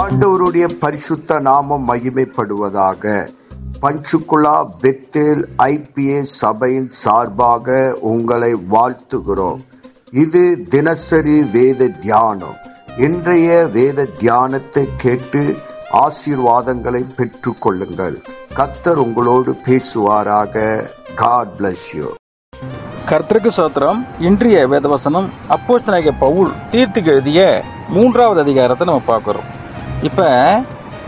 ஆண்டவருடைய பரிசுத்த நாமம் மகிமைப்படுவதாக. பஞ்சுகுலா பெத்தேல் ஐபிஏ சபையின் சார்பாக உங்களை வாழ்த்துகிறோம். இது தினசரி வேத தியானம். இன்றைய வேத தியானத்தை கேட்டு ஆசீர்வாதங்களை பெற்று கொள்ளுங்கள். கத்தர் உங்களோடு பேசுவாராக. காட் பிளஸ் யூ கர்த்தருக்கு சோத்திரம். இன்றைய வேதவசனம் அப்போஸ்தலனாகிய பவுல் தீர்த்துக்கு எழுதிய மூன்றாவது அதிகாரத்தை நம்ம பார்க்குறோம். இப்போ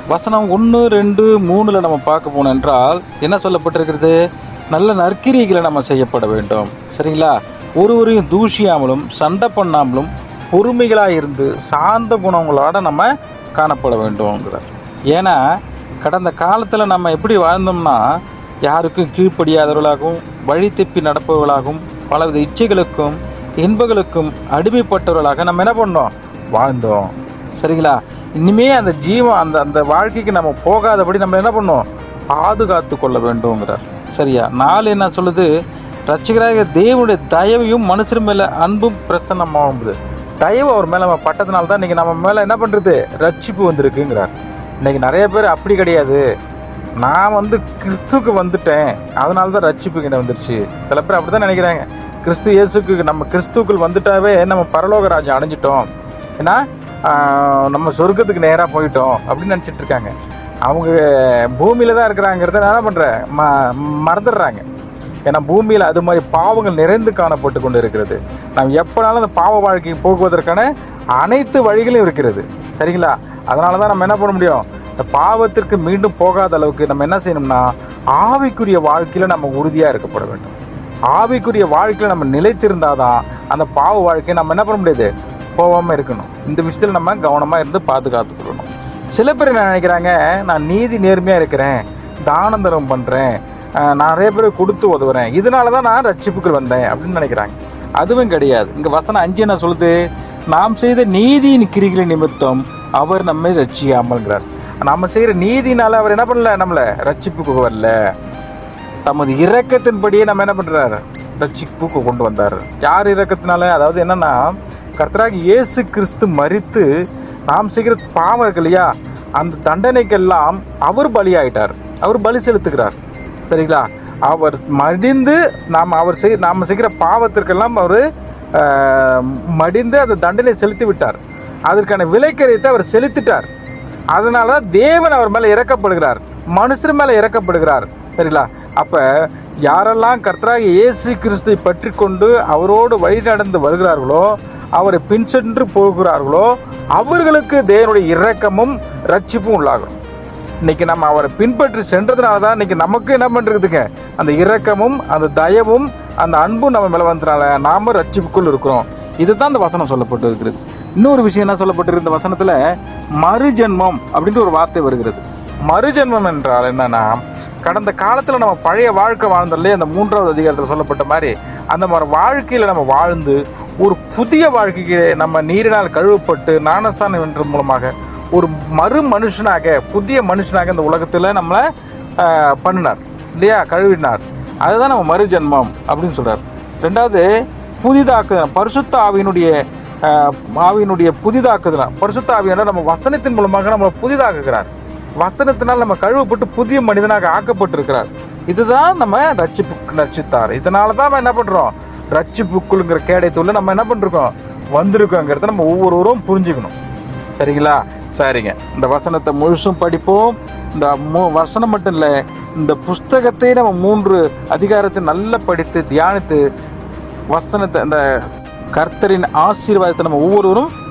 வசனம் ஒன்று ரெண்டு மூணில் நம்ம பார்க்க போனோம் என்றால் என்ன சொல்லப்பட்டிருக்கிறது? நல்ல நற்கிரிகளை நம்ம செய்யப்பட வேண்டும். சரிங்களா? ஒருவரையும் தூஷியாமலும் சண்டை பண்ணாமலும் பொறுமைகளாக இருந்து சார்ந்த குணங்களோட நம்ம காணப்பட வேண்டும்ங்கிறார். ஏன்னா கடந்த காலத்தில் நம்ம எப்படி வாழ்ந்தோம்னா யாருக்கும் கீழ்ப்படியாதவர்களாகவும் வழி தப்பி நடப்பவர்களாகவும் பலவித இச்சைகளுக்கும் இன்பங்களுக்கும் அடிமைப்பட்டவர்களாக நம்ம என்ன பண்ணோம்? வாழ்ந்தோம். சரிங்களா? இனிமே அந்த ஜீவம் அந்த அந்த வாழ்க்கைக்கு நம்ம போகாதபடி நம்ம என்ன பண்ணோம் பாதுகாத்து கொள்ள வேண்டும்ங்கிறார். சரியா? நாலு என்ன சொல்லுது? ரட்சிகராக தேவனுடைய தயவையும் மனுஷர் மேலே அன்பும் பிரசன்னமாகுது தயவு அவர் மேலே நம்ம பட்டதுனால தான் இன்றைக்கி நம்ம மேலே என்ன பண்ணுறது ரட்சிப்பு வந்திருக்குங்கிறார். இன்றைக்கி நிறைய பேர் அப்படி கிடையாது. நான் வந்து கிறிஸ்துக்கு வந்துட்டேன். அதனால தான் ரட்சிப்பு கிட்ட வந்துருச்சு. சில பேர் அப்படி தான் நினைக்கிறாங்க. கிறிஸ்து இயேசுக்கு நம்ம கிறிஸ்துக்குள் வந்துட்டாவே நம்ம பரலோக ராஜ்யம் அடைஞ்சிட்டோம். ஏன்னா நம்ம சொர்க்கத்துக்கு நேராக போயிட்டோம் அப்படின்னு நினச்சிட்டு இருக்காங்க. அவங்க பூமியில் தான் இருக்கிறாங்கிறத நான் என்ன பண்ணுறேன் ம மறந்துடுறாங்க. ஏன்னா பூமியில் அது மாதிரி பாவங்கள் நிறைந்து காணப்பட்டு கொண்டு இருக்கிறது நாம் எப்போனாலும் அந்த பாவ வாழ்க்கைக்கு போக்குவதற்கான அனைத்து வழிகளும் இருக்கிறது. சரிங்களா? அதனால தான் நம்ம என்ன பண்ண முடியும்? இந்த பாவத்திற்கு மீண்டும் போகாத அளவுக்கு நம்ம என்ன செய்யணும்னா ஆவிக்குரிய வாழ்க்கையில் நம்ம உறுதியாக இருக்கப்பட வேண்டும். ஆவிக்குரிய வாழ்க்கையில் நம்ம நிலைத்திருந்தாதான் அந்த பாவ வாழ்க்கையை நம்ம என்ன பண்ண முடியாது? போகாமல் இருக்கணும். இந்த விஷயத்தில் நம்ம கவனமாக இருந்து பாதுகாத்துக்கொள்ளணும் சில பேர் என்ன நினைக்கிறாங்க நான் நீதி நேர்மையாக இருக்கிறேன் தானம் தரம் பண்ணுறேன் நிறைய பேர் கொடுத்து உதவுறேன் இதனால தான் நான் ரட்சிப்புக்கு வந்தேன் அப்படின்னு நினைக்கிறாங்க. அதுவும் கிடையாது. இங்கே வசனம் அஞ்சு என்ன சொல்லுது? நாம் செய்த நீதியின் கிரிகளை நிமித்தம் அவர் நம்மை ரட்சியாமல்ங்கிறார் நம்ம செய்கிற நீதினால் அவர் என்ன பண்ணல? நம்மளை ரட்சிப்புக்கு வரல. தமது இரக்கத்தின்படியே நம்ம என்ன பண்ணுறாரு ரட்சிப்புக்கு கொண்டு வந்தார். யார் இரக்கத்தினால? அதாவது என்னன்னா கர்த்தராகி இயேசு கிறிஸ்து மறித்து நாம் செய்கிற பாவம் இருக்கு இல்லையா? அந்த தண்டனைக்கெல்லாம் அவர் பலியாயிட்டார். அவர் பலி செலுத்துகிறார். சரிங்களா? அவர் மடிந்து நாம் அவர் செய் நாம் செய்கிற பாவத்திற்கெல்லாம் அவர் மடிந்து அந்த தண்டனை செலுத்தி விட்டார். அதற்கான விலைக்கரியத்தை அவர் செலுத்திட்டார். அதனால தான் தேவன் அவர் மேலே இறக்கப்படுகிறார். மனுஷர் மேலே இறக்கப்படுகிறார். சரிங்களா? அப்போ யாரெல்லாம் கர்த்தராக இயேசு கிறிஸ்துவை பற்றி கொண்டு அவரோடு வழி நடந்து வருகிறார்களோ அவரை பின் சென்று போகிறார்களோ அவர்களுக்கு தேவனுடைய இரக்கமும் ரட்சிப்பும் உள்ளாகும் இன்னைக்கு நம்ம அவரை பின்பற்றி சென்றதுனால தான் இன்னைக்கு நமக்கு என்ன பண்ணுறதுங்க அந்த இரக்கமும் அந்த தயவும் அந்த அன்பும் நம்ம மேலே வந்ததுனால நாம ரட்சிப்புக்குள் இருக்கிறோம். இதுதான் இந்த வசனம் சொல்லப்பட்டு இருக்கிறது இன்னொரு விஷயம் என்ன சொல்லப்பட்டிருக்கு இந்த வசனத்தில் மறுஜென்மம் அப்படின்ட்டு ஒரு வார்த்தை வருகிறது. மறுஜென்மம் என்றால் என்னன்னா கடந்த காலத்தில் நம்ம பழைய வாழ்க்கை வாழ்ந்தோம்லே அந்த மூன்றாவது அதிகாரத்தில் சொல்லப்பட்ட மாதிரி அந்த மாதிரி வாழ்க்கையில் நம்ம வாழ்ந்து ஒரு புதிய வாழ்க்கைக்கு நம்ம நீரினால் கழுவப்பட்டு ஞானஸ்தானம் என்ற மூலமாக ஒரு மறு மனுஷனாக புதிய மனுஷனாக இந்த உலகத்தில் நம்மளை பண்ணினார். இல்லையா? கழுவினார். அதுதான் நம்ம மறுஜென்மம் அப்படின்னு சொல்கிறார் ரெண்டாவது புதிதாக்குதல். பரிசுத்த ஆவியினுடைய ஆவியினுடைய புதிதாக்குதல். பரிசுத்த ஆவியான நம்ம வசனத்தின் மூலமாக நம்மளை புதிதாக்குகிறார். வசனத்தினால் நம்ம கழுவப்பட்டு புதிய மனிதனாக ஆக்கப்பட்டிருக்கிறார். இதுதான் நம்ம ரட்சிப்பு ரட்சித்தார். இதனால தான் நம்ம என்ன பண்ணுறோம் ரட்சிப்புக்குள்ங்கிற கேடயத்துள்ள நம்ம என்ன பண்ணிருக்கோம்? வந்திருக்கோங்கிறத நம்ம ஒவ்வொருவரும் புரிஞ்சுக்கணும். சரிங்களா? சரிங்க. இந்த வசனத்தை முழுசும் படிப்போம். இந்த மூ வசனம் மட்டும் இல்லை இந்த புஸ்தகத்தை நம்ம மூன்று அதிகாரத்தை நல்லா படித்து தியானித்து வசனத்தை அந்த கர்த்தரின் ஆசீர்வாதத்தை நம்ம ஒவ்வொருவரும்